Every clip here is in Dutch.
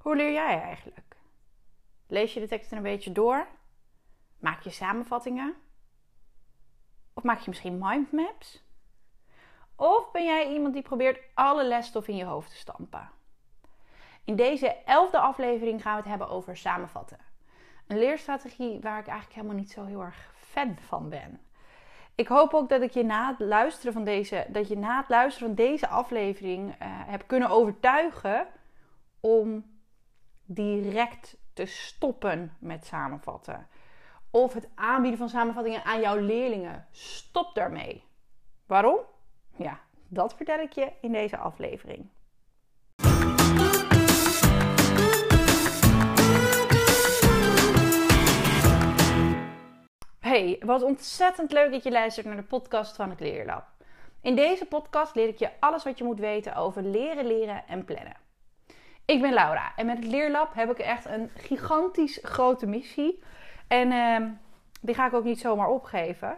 Hoe leer jij eigenlijk? Lees je de teksten een beetje door? Maak je samenvattingen? Of maak je misschien mindmaps? Of ben jij iemand die probeert alle lesstof in je hoofd te stampen? In deze elfde aflevering gaan we het hebben over samenvatten. Een leerstrategie waar ik eigenlijk helemaal niet zo heel erg fan van ben. Ik hoop ook dat ik je na het luisteren van deze, dat je na het luisteren van deze aflevering uh, heb kunnen overtuigen om direct te stoppen met samenvatten. Of het aanbieden van samenvattingen aan jouw leerlingen. Stop daarmee. Waarom? Ja, dat vertel ik je in deze aflevering. Hey, wat ontzettend leuk dat je luistert naar de podcast van het Leerlab. In deze podcast leer ik je alles wat je moet weten over leren, leren en plannen. Ik ben Laura en met het Leerlab heb ik echt een gigantisch grote missie. En uh, die ga ik ook niet zomaar opgeven.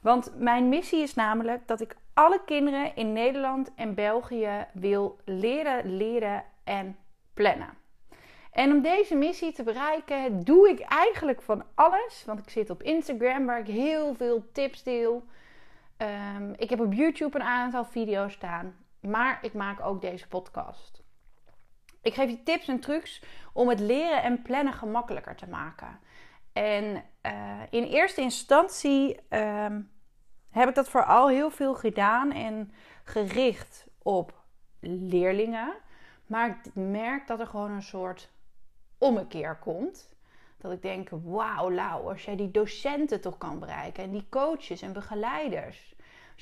Want mijn missie is namelijk dat ik alle kinderen in Nederland en België wil leren, leren en plannen. En om deze missie te bereiken, doe ik eigenlijk van alles. Want ik zit op Instagram waar ik heel veel tips deel. Um, ik heb op YouTube een aantal video's staan. Maar ik maak ook deze podcast. Ik geef je tips en trucs om het leren en plannen gemakkelijker te maken. En uh, in eerste instantie um, heb ik dat vooral heel veel gedaan en gericht op leerlingen. Maar ik merk dat er gewoon een soort ommekeer komt. Dat ik denk, wauw Lau, als jij die docenten toch kan bereiken en die coaches en begeleiders.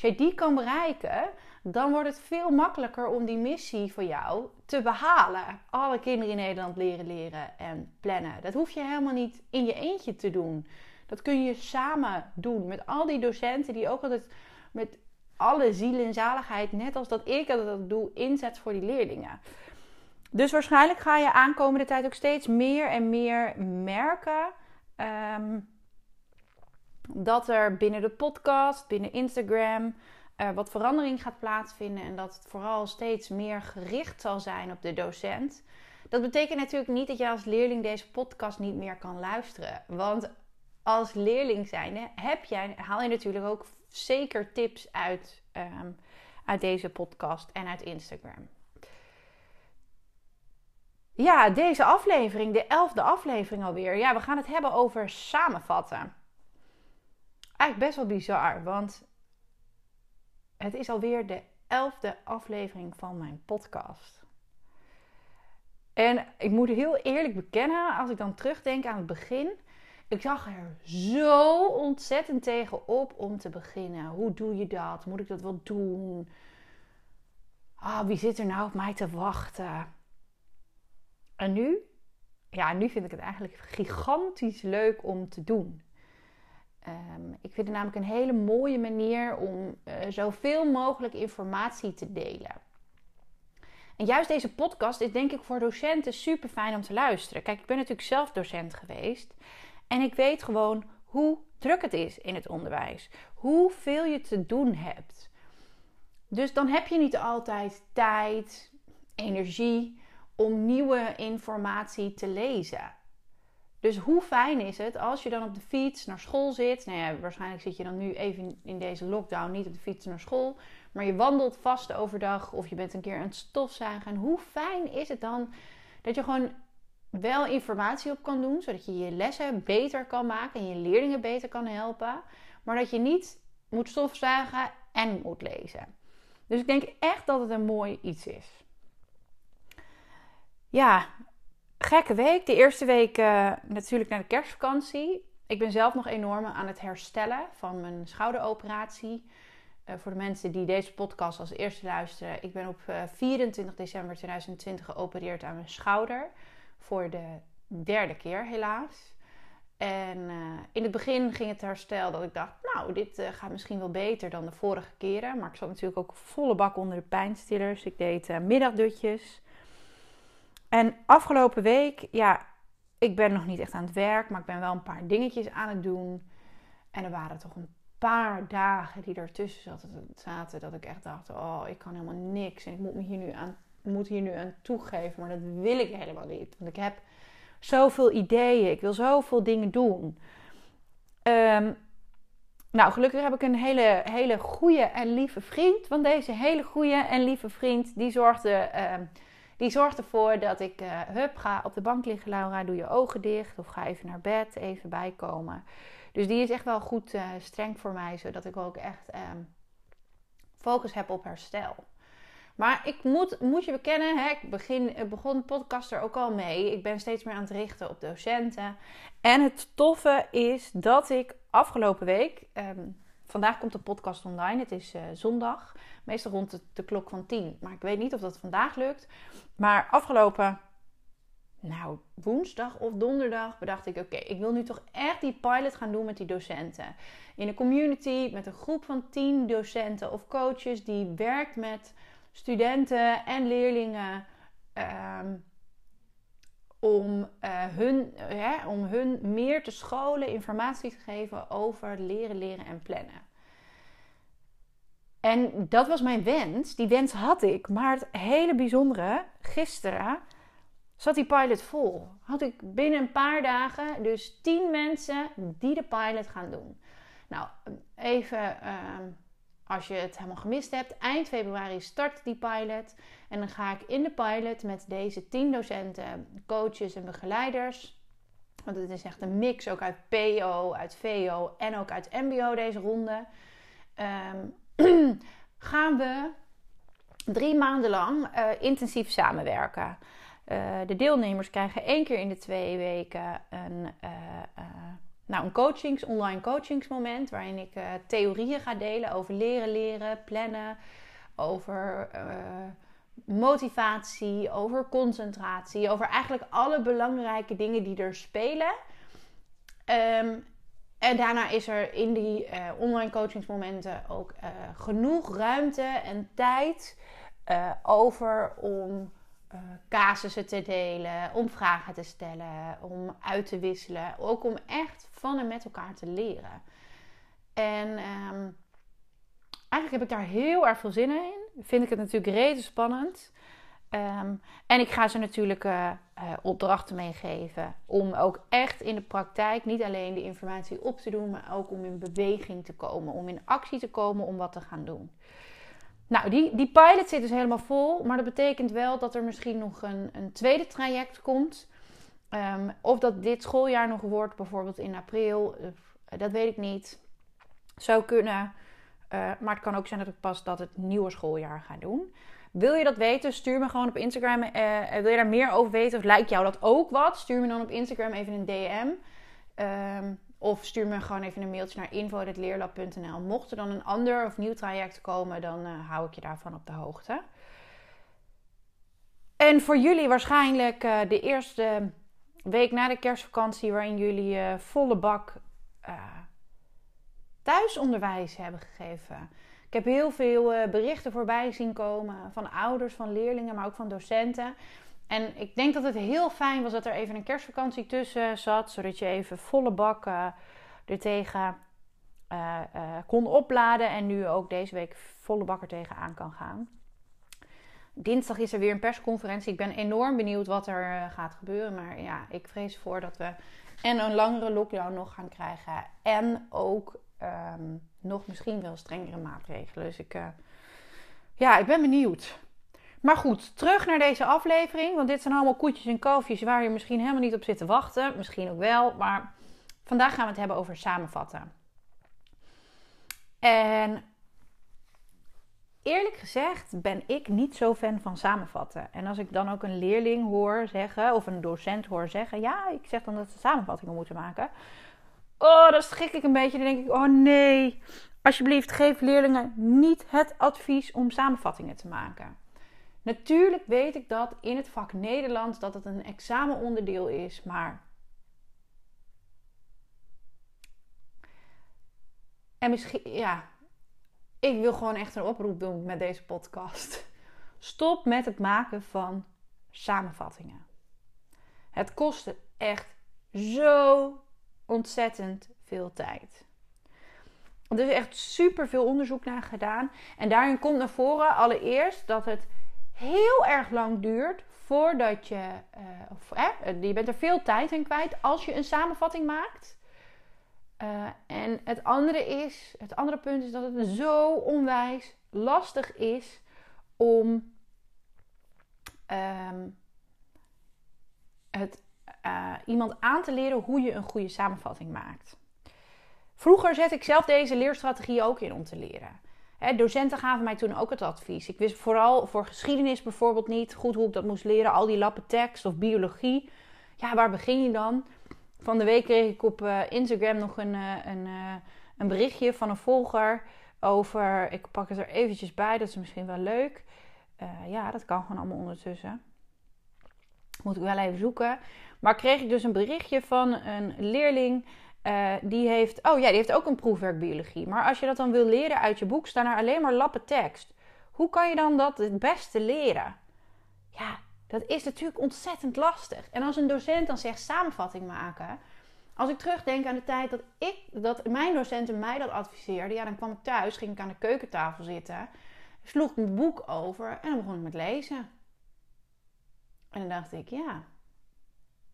Als jij die kan bereiken, dan wordt het veel makkelijker om die missie voor jou te behalen. Alle kinderen in Nederland leren leren en plannen. Dat hoef je helemaal niet in je eentje te doen. Dat kun je samen doen met al die docenten die ook altijd met alle ziel en zaligheid, net als dat ik dat doe, inzet voor die leerlingen. Dus waarschijnlijk ga je aankomende tijd ook steeds meer en meer merken um, dat er binnen de podcast, binnen Instagram, uh, wat verandering gaat plaatsvinden en dat het vooral steeds meer gericht zal zijn op de docent. Dat betekent natuurlijk niet dat je als leerling deze podcast niet meer kan luisteren. Want als leerling zijnde heb jij, haal je natuurlijk ook zeker tips uit, um, uit deze podcast en uit Instagram. Ja, deze aflevering, de elfde aflevering alweer. Ja, we gaan het hebben over samenvatten. Eigenlijk best wel bizar, want het is alweer de elfde aflevering van mijn podcast. En ik moet heel eerlijk bekennen, als ik dan terugdenk aan het begin, ik zag er zo ontzettend tegen op om te beginnen. Hoe doe je dat? Moet ik dat wel doen? Ah, wie zit er nou op mij te wachten? En nu? Ja, nu vind ik het eigenlijk gigantisch leuk om te doen. Um, ik vind het namelijk een hele mooie manier om uh, zoveel mogelijk informatie te delen. En juist deze podcast is denk ik voor docenten super fijn om te luisteren. Kijk, ik ben natuurlijk zelf docent geweest. En ik weet gewoon hoe druk het is in het onderwijs. Hoeveel je te doen hebt. Dus dan heb je niet altijd tijd, energie om nieuwe informatie te lezen. Dus hoe fijn is het als je dan op de fiets naar school zit? Nou ja, waarschijnlijk zit je dan nu even in deze lockdown niet op de fiets naar school. Maar je wandelt vast overdag of je bent een keer aan het stofzuigen. En hoe fijn is het dan dat je gewoon wel informatie op kan doen, zodat je je lessen beter kan maken en je leerlingen beter kan helpen. Maar dat je niet moet stofzuigen en moet lezen. Dus ik denk echt dat het een mooi iets is ja, gekke week. De eerste week uh, natuurlijk naar de kerstvakantie. Ik ben zelf nog enorm aan het herstellen van mijn schouderoperatie. Uh, voor de mensen die deze podcast als eerste luisteren. Ik ben op uh, eh, 24 december 2020 geopereerd aan mijn schouder. Voor de derde keer helaas. En in het begin ging het herstel dat ik dacht, nou, dit gaat misschien wel beter dan de vorige keren. Maar ik zat natuurlijk ook volle bak onder de pijnstillers. Ik deed middagdutjes. En afgelopen week, ja, ik ben nog niet echt aan het werk, maar ik ben wel een paar dingetjes aan het doen. En er waren toch een paar dagen die ertussen zaten dat ik echt dacht: oh, ik kan helemaal niks en ik moet me hier nu aan moet hier nu aan toegeven, maar dat wil ik helemaal niet. Want ik heb zoveel ideeën, ik wil zoveel dingen doen. Um, nou, gelukkig heb ik een hele, hele goede en lieve vriend. Want deze hele goede en lieve vriend, die zorgde, uh, die zorgt ervoor dat ik, uh, hup, ga op de bank liggen, Laura, doe je ogen dicht. Of ga even naar bed, even bijkomen. Dus die is echt wel goed uh, streng voor mij, zodat ik ook echt ehm, focus heb op herstel. Maar ik moet, moet je bekennen, hè, ik begin, begon de podcast er ook al mee. Ik ben steeds meer aan het richten op docenten. En het toffe is dat ik afgelopen week, ehm, vandaag komt de podcast online, het is uh, zondag, meestal rond de, de, klok van 10. Maar ik weet niet of dat vandaag lukt. Maar afgelopen, nou, woensdag of donderdag bedacht ik, oké, ik wil nu toch echt die pilot gaan doen met die docenten. In een community met een groep van 10 docenten of coaches die werkt met studenten en leerlingen. Ehm, om, uh, hun, uh, om hun meer te scholen, informatie te geven over leren, leren en plannen. En dat was mijn wens. Die wens had ik. Maar het hele bijzondere, gisteren zat die pilot vol. Had ik binnen een paar dagen dus tien mensen die de pilot gaan doen. Nou, even uh, als je het helemaal gemist hebt, eind februari start die pilot. En dan ga ik in de pilot met deze 10 docenten, coaches en begeleiders. Want het is echt een mix ook uit PO, uit VO en ook uit MBO deze ronde. Um, gaan we drie maanden lang uh, intensief samenwerken. Uh, de deelnemers krijgen één keer in de twee weken een uh, nou, een coachings, online coachingsmoment waarin ik uh, theorieën ga delen over leren, leren, plannen, over uh, motivatie, over concentratie, over eigenlijk alle belangrijke dingen die er spelen. Um, en daarna is er in die uh, online coachingsmomenten ook genoeg ruimte en tijd over om uh, casussen te delen, om vragen te stellen, om uit te wisselen. Ook om echt van en met elkaar te leren. En um, eigenlijk heb ik daar heel erg veel zin in. Vind ik het natuurlijk reden spannend. Um, en ik ga ze natuurlijk uh, uh, opdrachten meegeven. Om ook echt in de praktijk niet alleen de informatie op te doen, maar ook om in beweging te komen. Om in actie te komen om wat te gaan doen. Nou, die, die pilot zit dus helemaal vol. Maar dat betekent wel dat er misschien nog een, een tweede traject komt. Um, of dat dit schooljaar nog wordt, bijvoorbeeld in april. Uh, dat weet ik niet. Zou kunnen. Uh, maar het kan ook zijn dat ik pas dat het nieuwe schooljaar ga doen. Wil je dat weten? Stuur me gewoon op Instagram. Uh, wil je daar meer over weten? Of lijkt jou dat ook wat? Stuur me dan op Instagram even een DM. Um, of stuur me gewoon even een mailtje naar info.leerlab.nl. Mocht er dan een ander of nieuw traject komen, dan uh, hou ik je daarvan op de hoogte. En voor jullie waarschijnlijk uh, de eerste week na de kerstvakantie, waarin jullie uh, volle bak thuisonderwijs hebben gegeven. Ik heb heel veel berichten voorbij zien komen van ouders, van leerlingen, maar ook van docenten. En ik denk dat het heel fijn was dat er even een kerstvakantie tussen zat, zodat je even volle bak uh, er tegen uh, uh, kon opladen en nu ook deze week volle bak er tegenaan kan gaan. Dinsdag is er weer een persconferentie. Ik ben enorm benieuwd wat er gaat gebeuren. Maar ja, ik vrees voor dat we en een langere lockdown nog gaan krijgen. En ook um, nog misschien wel strengere maatregelen. Dus ik, ja, ik ben benieuwd. Maar goed, terug naar deze aflevering. Want dit zijn allemaal koetjes en kalfjes waar je misschien helemaal niet op zit te wachten. Misschien ook wel. Maar vandaag gaan we het hebben over samenvatten. En eerlijk gezegd ben ik niet zo fan van samenvatten. En als ik dan ook een leerling hoor zeggen, of een docent hoor zeggen: Ja, ik zeg dan dat ze samenvattingen moeten maken. Oh, dan schrik ik een beetje. Dan denk ik: Oh nee, alsjeblieft, geef leerlingen niet het advies om samenvattingen te maken. Natuurlijk weet ik dat in het vak Nederlands dat het een examenonderdeel is, maar. En misschien, ja, ik wil gewoon echt een oproep doen met deze podcast. Stop met het maken van samenvattingen. Het kost echt zo ontzettend veel tijd. Er is echt super veel onderzoek naar gedaan. En daarin komt naar voren allereerst dat het heel erg lang duurt voordat je. Uh, of, je bent er veel tijd in kwijt als je een samenvatting maakt. Uh, en het andere is, het andere punt is dat het zo onwijs lastig is om um, het, uh, iemand aan te leren hoe je een goede samenvatting maakt. Vroeger zet ik zelf deze leerstrategie ook in om te leren. Docenten gaven mij toen ook het advies. Ik wist vooral voor geschiedenis bijvoorbeeld niet goed hoe ik dat moest leren. Al die lappen tekst of biologie. Ja, waar begin je dan? Van de week kreeg ik op uh, Instagram nog een, uh, een, uh, een berichtje van een volger over. Ik pak het er eventjes bij, dat is misschien wel leuk. ja, dat kan gewoon allemaal ondertussen. Moet ik wel even zoeken. Maar kreeg ik dus een berichtje van een leerling. Uh, die heeft, oh ja, die heeft ook een proefwerk biologie. Maar als je dat dan wil leren uit je boek, staan er alleen maar lappen tekst. Hoe kan je dan dat het beste leren? Ja, dat is natuurlijk ontzettend lastig. En als een docent dan zegt samenvatting maken. Als ik terugdenk aan de tijd dat, ik, dat mijn docenten mij dat adviseerden, ja, dan kwam ik thuis, ging ik aan de keukentafel zitten, sloeg mijn boek over en dan begon ik met lezen. En dan dacht ik, ja,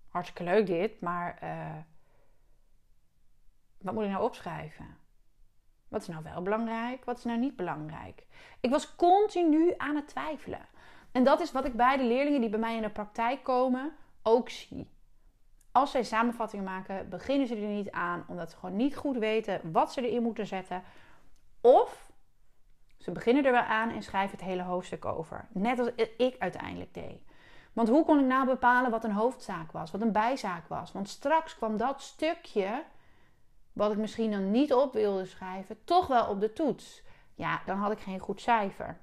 hartstikke leuk dit, maar uh, wat moet ik nou opschrijven? Wat is nou wel belangrijk? Wat is nou niet belangrijk? Ik was continu aan het twijfelen. En dat is wat ik bij de leerlingen die bij mij in de praktijk komen ook zie. Als zij samenvattingen maken, beginnen ze er niet aan omdat ze gewoon niet goed weten wat ze erin moeten zetten. Of ze beginnen er wel aan en schrijven het hele hoofdstuk over. Net als ik uiteindelijk deed. Want hoe kon ik nou bepalen wat een hoofdzaak was, wat een bijzaak was? Want straks kwam dat stukje, wat ik misschien dan niet op wilde schrijven, toch wel op de toets. Ja, dan had ik geen goed cijfer.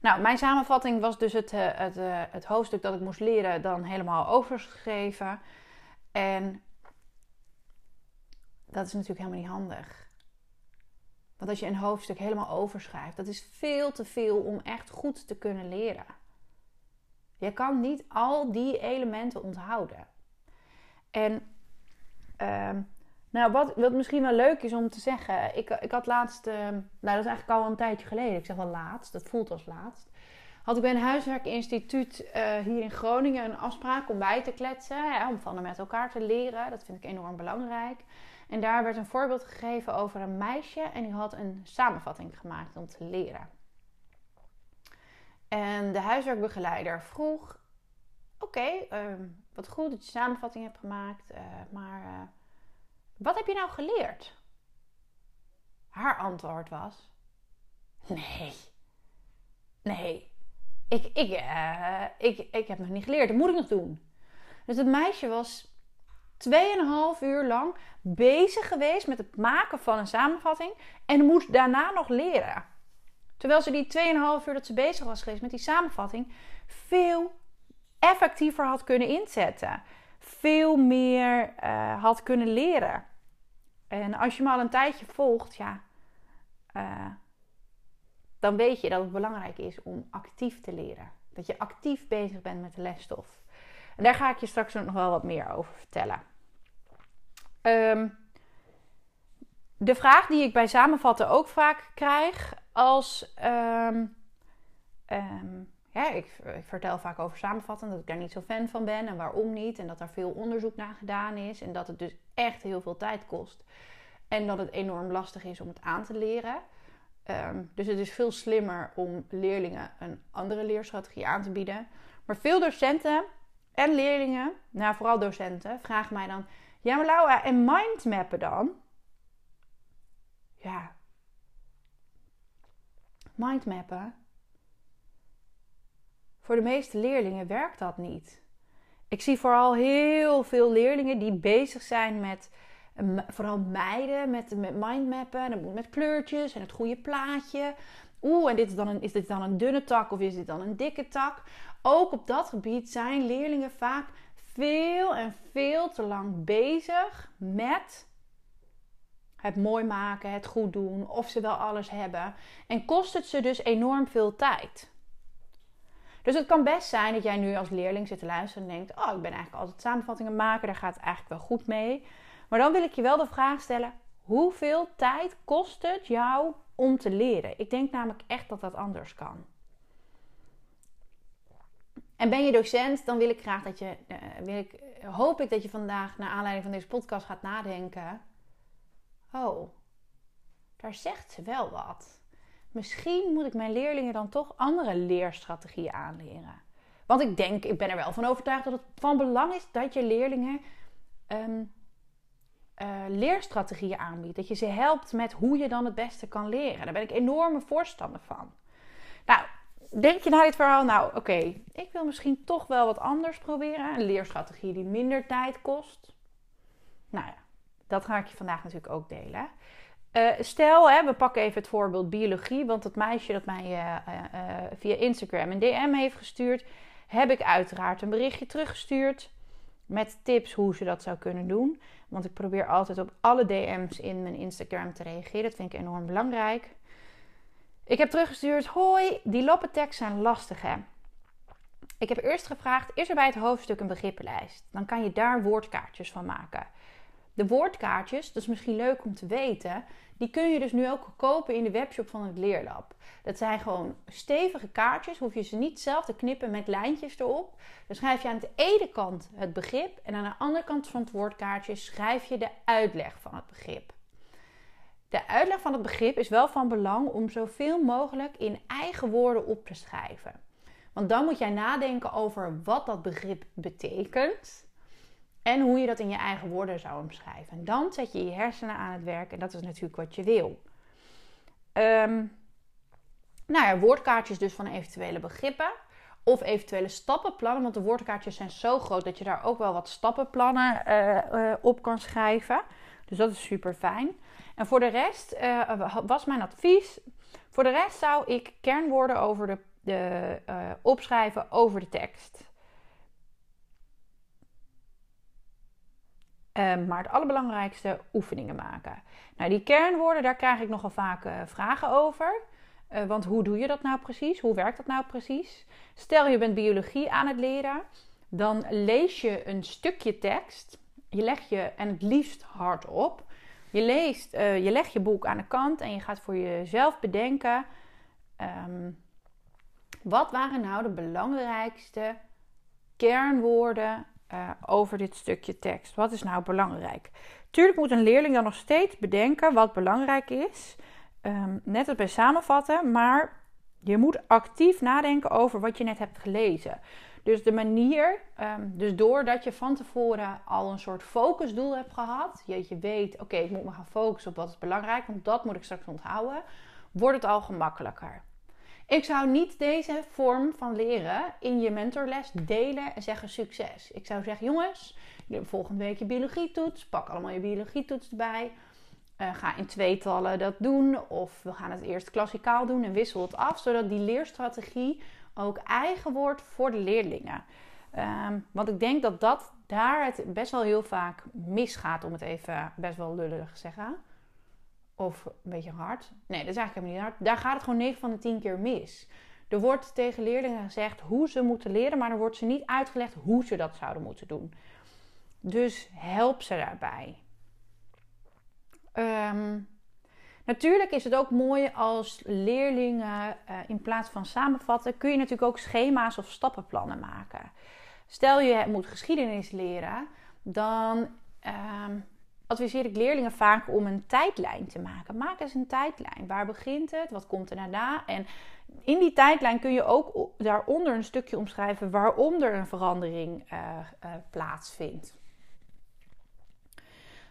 Nou, mijn samenvatting was dus het, eh, het, eh, het hoofdstuk dat ik moest leren dan helemaal overgeschreven. En dat is natuurlijk helemaal niet handig. Want als je een hoofdstuk helemaal overschrijft, dat is veel te veel om echt goed te kunnen leren. Je kan niet al die elementen onthouden. En uh, nou, wat, wat misschien wel leuk is om te zeggen. Ik, ik had laatst, uh, nou dat is eigenlijk al een tijdje geleden. Ik zeg wel laatst, dat voelt als laatst. Had ik bij een huiswerkinstituut uh, hier in Groningen een afspraak om bij te kletsen. Om van met elkaar te leren. Dat vind ik enorm belangrijk. En daar werd een voorbeeld gegeven over een meisje. En die had een samenvatting gemaakt om te leren. En de huiswerkbegeleider vroeg: Oké, uh, wat goed dat je samenvatting hebt gemaakt, uh, maar uh, wat heb je nou geleerd? Haar antwoord was: Nee, nee, ik, ik, uh, ik, ik heb nog niet geleerd, dat moet ik nog doen. Dus het meisje was 2,5 uur lang bezig geweest met het maken van een samenvatting en moest daarna nog leren. Terwijl ze die 2,5 uur dat ze bezig was geweest met die samenvatting veel effectiever had kunnen inzetten. Veel meer uh, had kunnen leren. En als je me al een tijdje volgt, ja, uh, dan weet je dat het belangrijk is om actief te leren. Dat je actief bezig bent met de lesstof. En daar ga ik je straks nog wel wat meer over vertellen. Um, de vraag die ik bij samenvatten ook vaak krijg als. Um, um, ik, ik, vertel vaak over samenvatten dat ik daar niet zo fan van ben en waarom niet. En dat er veel onderzoek naar gedaan is en dat het dus echt heel veel tijd kost. En dat het enorm lastig is om het aan te leren. Um, dus het is veel slimmer om leerlingen een andere leerstrategie aan te bieden. Maar veel docenten en leerlingen, nou vooral docenten, vragen mij dan: Ja, maar Laura, en mindmappen dan? ja, mindmappen. Voor de meeste leerlingen werkt dat niet. Ik zie vooral heel veel leerlingen die bezig zijn met, vooral meiden, met, met mindmappen. Met kleurtjes en het goede plaatje. Oeh, en dit is, dan een, is dit dan een dunne tak of is dit dan een dikke tak? Ook op dat gebied zijn leerlingen vaak veel en veel te lang bezig met het mooi maken, het goed doen, of ze wel alles hebben. En kost het ze dus enorm veel tijd. Dus het kan best zijn dat jij nu als leerling zit te luisteren en denkt: Oh, ik ben eigenlijk altijd samenvattingen maken, daar gaat het eigenlijk wel goed mee. Maar dan wil ik je wel de vraag stellen: hoeveel tijd kost het jou om te leren? Ik denk namelijk echt dat dat anders kan. en ben je docent, dan wil ik graag dat je, uh, wil ik, hoop ik dat je vandaag naar aanleiding van deze podcast gaat nadenken. Oh, daar zegt ze wel wat. Misschien moet ik mijn leerlingen dan toch andere leerstrategieën aanleren. Want ik denk, ik ben er wel van overtuigd dat het van belang is dat je leerlingen um, leerstrategieën aanbiedt. Dat je ze helpt met hoe je dan het beste kan leren. Daar ben ik enorme voorstander van. Nou, denk je na dit verhaal, nou oké, ik wil misschien toch wel wat anders proberen. Een leerstrategie die minder tijd kost. Nou ja, dat ga ik je vandaag natuurlijk ook delen. Uh, stel, hè, we pakken even het voorbeeld biologie. Want het meisje dat mij uh, uh, via Instagram een DM heeft gestuurd, heb ik uiteraard een berichtje teruggestuurd. Met tips hoe ze dat zou kunnen doen. Want ik probeer altijd op alle DM's in mijn Instagram te reageren. Dat vind ik enorm belangrijk. Ik heb teruggestuurd: Hoi, die loppentekst zijn lastig hè. Ik heb eerst gevraagd: is er bij het hoofdstuk een begrippenlijst? Dan kan je daar woordkaartjes van maken. De woordkaartjes, dat is misschien leuk om te weten, die kun je dus nu ook kopen in de webshop van het Leerlab. Dat zijn gewoon stevige kaartjes, hoef je ze niet zelf te knippen met lijntjes erop. Dan schrijf je aan de ene kant het begrip en aan de andere kant van het woordkaartje schrijf je de uitleg van het begrip. De uitleg van het begrip is wel van belang om zoveel mogelijk in eigen woorden op te schrijven. Want dan moet jij nadenken over wat dat begrip betekent. En hoe je dat in je eigen woorden zou omschrijven. En dan zet je je hersenen aan het werk en dat is natuurlijk wat je wil. Um, nou ja, woordkaartjes dus van eventuele begrippen. Of eventuele stappenplannen. Want de woordkaartjes zijn zo groot dat je daar ook wel wat stappenplannen uh, uh, op kan schrijven. Dus dat is super fijn. En voor de rest uh, was mijn advies. Voor de rest zou ik kernwoorden over de, de opschrijven over de tekst. Um, maar het allerbelangrijkste, oefeningen maken. Nou, die kernwoorden, daar krijg ik nogal vaak uh, vragen over. Uh, want hoe doe je dat nou precies? Hoe werkt dat nou precies? Stel je bent biologie aan het leren, dan lees je een stukje tekst. Je legt je, en het liefst hardop. Je, leest, uh, je legt je boek aan de kant en je gaat voor jezelf bedenken. Um, wat waren nou de belangrijkste kernwoorden uh, over dit stukje tekst. Wat is nou belangrijk? Tuurlijk moet een leerling dan nog steeds bedenken wat belangrijk is. Um, net als bij samenvatten, maar je moet actief nadenken over wat je net hebt gelezen. Dus de manier, um, dus doordat je van tevoren al een soort focusdoel hebt gehad, je, je weet, oké, ik moet me gaan focussen op wat is belangrijk, want dat moet ik straks onthouden, wordt het al gemakkelijker. Ik zou niet deze vorm van leren in je mentorles delen en zeggen succes. Ik zou zeggen, jongens, volgende week je biologietoets. Pak allemaal je biologietoets erbij. Uh, ga in tweetallen dat doen. Of we gaan het eerst klassikaal doen en wissel het af. Zodat die leerstrategie ook eigen wordt voor de leerlingen. Um, want ik denk dat dat daar het best wel heel vaak misgaat, om het even best wel lullig te zeggen. Of een beetje hard. Nee, dat is eigenlijk helemaal niet hard. Daar gaat het gewoon 9 van de 10 keer mis. Er wordt tegen leerlingen gezegd hoe ze moeten leren, maar er wordt ze niet uitgelegd hoe ze dat zouden moeten doen. Dus help ze daarbij. Um, natuurlijk is het ook mooi als leerlingen uh, in plaats van samenvatten, kun je natuurlijk ook schema's of stappenplannen maken. Stel je moet geschiedenis leren, dan um, adviseer ik leerlingen vaak om een tijdlijn te maken. Maak eens een tijdlijn. Waar begint het? Wat komt er daarna? En in die tijdlijn kun je ook daaronder een stukje omschrijven waarom er een verandering uh, uh, plaatsvindt.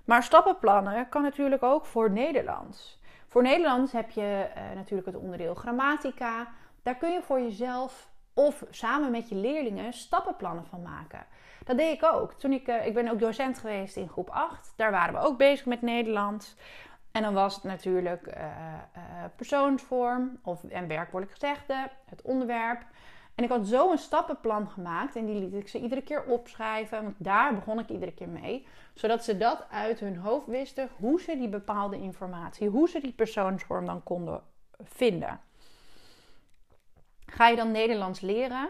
Maar stappenplannen kan natuurlijk ook voor Nederlands. Voor Nederlands heb je uh, natuurlijk het onderdeel grammatica. Daar kun je voor jezelf of samen met je leerlingen stappenplannen van maken. Dat deed ik ook. Toen ik, uh, ik ben ook docent geweest in groep 8. Daar waren we ook bezig met Nederlands. En dan was het natuurlijk uh, uh, persoonsvorm of, en werkwoordelijk gezegde, het onderwerp. En ik had zo een stappenplan gemaakt en die liet ik ze iedere keer opschrijven. Want daar begon ik iedere keer mee. Zodat ze dat uit hun hoofd wisten hoe ze die bepaalde informatie, hoe ze die persoonsvorm dan konden vinden. Ga je dan Nederlands leren?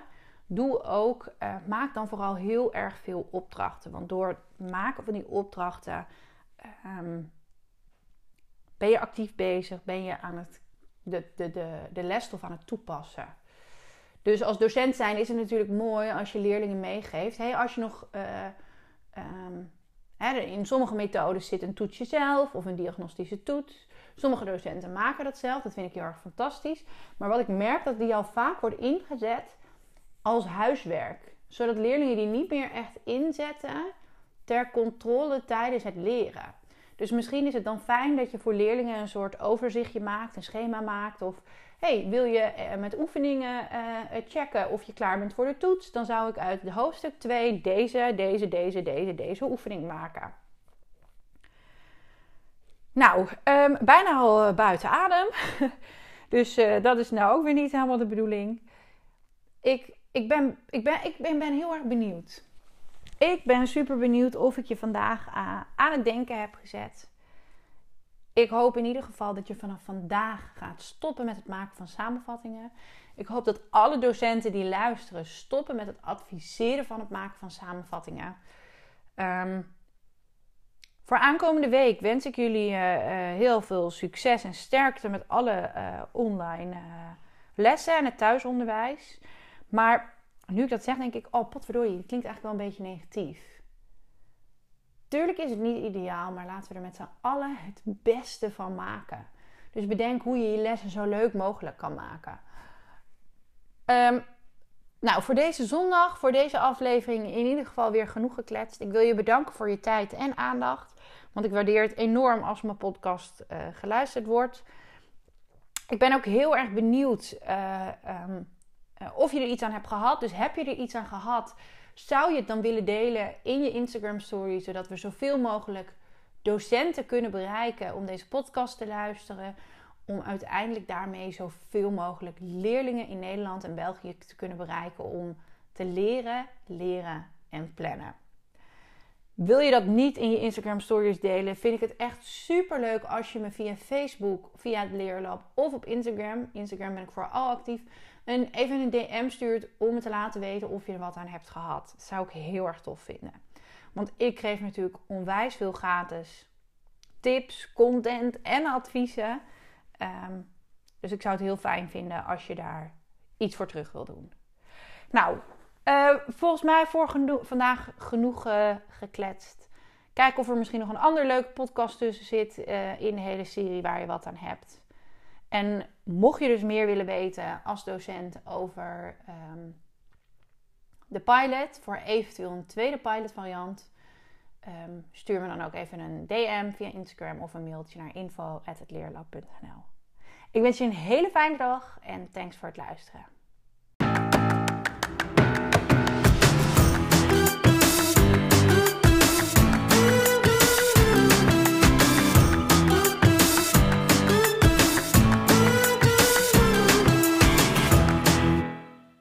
Doe ook, uh, maak dan vooral heel erg veel opdrachten. Want door het maken van die opdrachten um, ben je actief bezig, ben je aan het de, de, de, de lesstof aan het toepassen. Dus als docent zijn is het natuurlijk mooi als je leerlingen meegeeft. Hey, als je nog. Um, hè, in sommige methodes zit een toetsje zelf of een diagnostische toets. Sommige docenten maken dat zelf. Dat vind ik heel erg fantastisch. Maar wat ik merk dat die al vaak wordt ingezet als huiswerk. Zodat leerlingen die niet meer echt inzetten ter controle tijdens het leren. Dus misschien is het dan fijn dat je voor leerlingen een soort overzichtje maakt, een schema maakt. Of hey, wil je eh, met oefeningen uh, checken of je klaar bent voor de toets? Dan zou ik uit hoofdstuk 2 deze, deze, deze, deze, deze oefening maken. Nou, um, bijna al buiten adem. dus dat is nou ook weer niet helemaal de bedoeling. Ik, ik, ben, ik, ben, ik ben, ben heel erg benieuwd. Ik ben super benieuwd of ik je vandaag aan het denken heb gezet. Ik hoop in ieder geval dat je vanaf vandaag gaat stoppen met het maken van samenvattingen. Ik hoop dat alle docenten die luisteren stoppen met het adviseren van het maken van samenvattingen. Um, voor aankomende week wens ik jullie uh, uh, heel veel succes en sterkte met alle online lessen en het thuisonderwijs. Maar nu ik dat zeg, denk ik, oh potverdorie, dat klinkt eigenlijk wel een beetje negatief. Tuurlijk is het niet ideaal, maar laten we er met z'n allen het beste van maken. Dus bedenk hoe je je lessen zo leuk mogelijk kan maken. Um, nou, voor deze zondag, voor deze aflevering, in ieder geval weer genoeg gekletst. Ik wil je bedanken voor je tijd en aandacht. Want ik waardeer het enorm als mijn podcast uh, geluisterd wordt. Ik ben ook heel erg benieuwd um, uh, of je er iets aan hebt gehad. Dus heb je er iets aan gehad? Zou je het dan willen delen in je Instagram story, zodat we zoveel mogelijk docenten kunnen bereiken om deze podcast te luisteren? Om uiteindelijk daarmee zoveel mogelijk leerlingen in Nederland en België te kunnen bereiken om te leren, leren en plannen. Wil je dat niet in je Instagram stories delen, vind ik het echt super leuk als je me via Facebook, via het Leerlab of op Instagram, Instagram ben ik vooral actief, een, even een DM stuurt om me te laten weten of je er wat aan hebt gehad. Dat zou ik heel erg tof vinden. Want ik geef natuurlijk onwijs veel gratis tips, content en adviezen. Um, dus ik zou het heel fijn vinden als je daar iets voor terug wil doen. Nou, uh, volgens mij voor vandaag genoeg uh, gekletst. Kijk of er misschien nog een ander leuke podcast tussen zit uh, in de hele serie waar je wat aan hebt. En mocht je dus meer willen weten als docent over um, de pilot, voor eventueel een tweede pilot variant, um, stuur me dan ook even een DM via Instagram of een mailtje naar info.leerlab.nl. Ik wens je een hele fijne dag en thanks voor het luisteren.